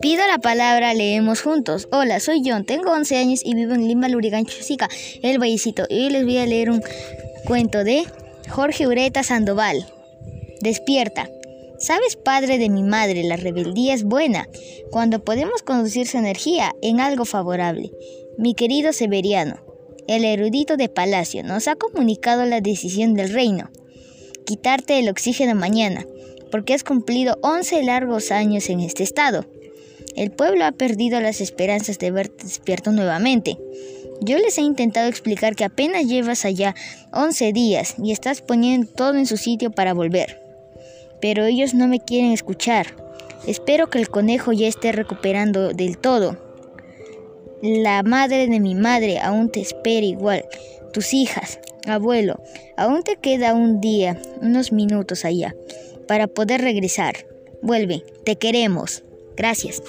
Pido la palabra, leemos juntos. Hola, soy John, tengo 11 años y vivo en Lima, Lurigancho, Chica, El Vallecito. Y hoy les voy a leer un cuento de Jorge Ureta Sandoval. Despierta. Sabes, padre de mi madre, la rebeldía es buena cuando podemos conducir su energía en algo favorable. Mi querido Severiano, el erudito de Palacio, nos ha comunicado la decisión del reino. Quitarte el oxígeno mañana, porque has cumplido 11 largos años en este estado. El pueblo ha perdido las esperanzas de verte despierto nuevamente. Yo les he intentado explicar que apenas llevas allá 11 días y estás poniendo todo en su sitio para volver. Pero ellos no me quieren escuchar. Espero que el conejo ya esté recuperando del todo. La madre de mi madre aún te espera igual. Tus hijas, abuelo, aún te queda un día, unos minutos allá, para poder regresar. Vuelve, te queremos. Gracias.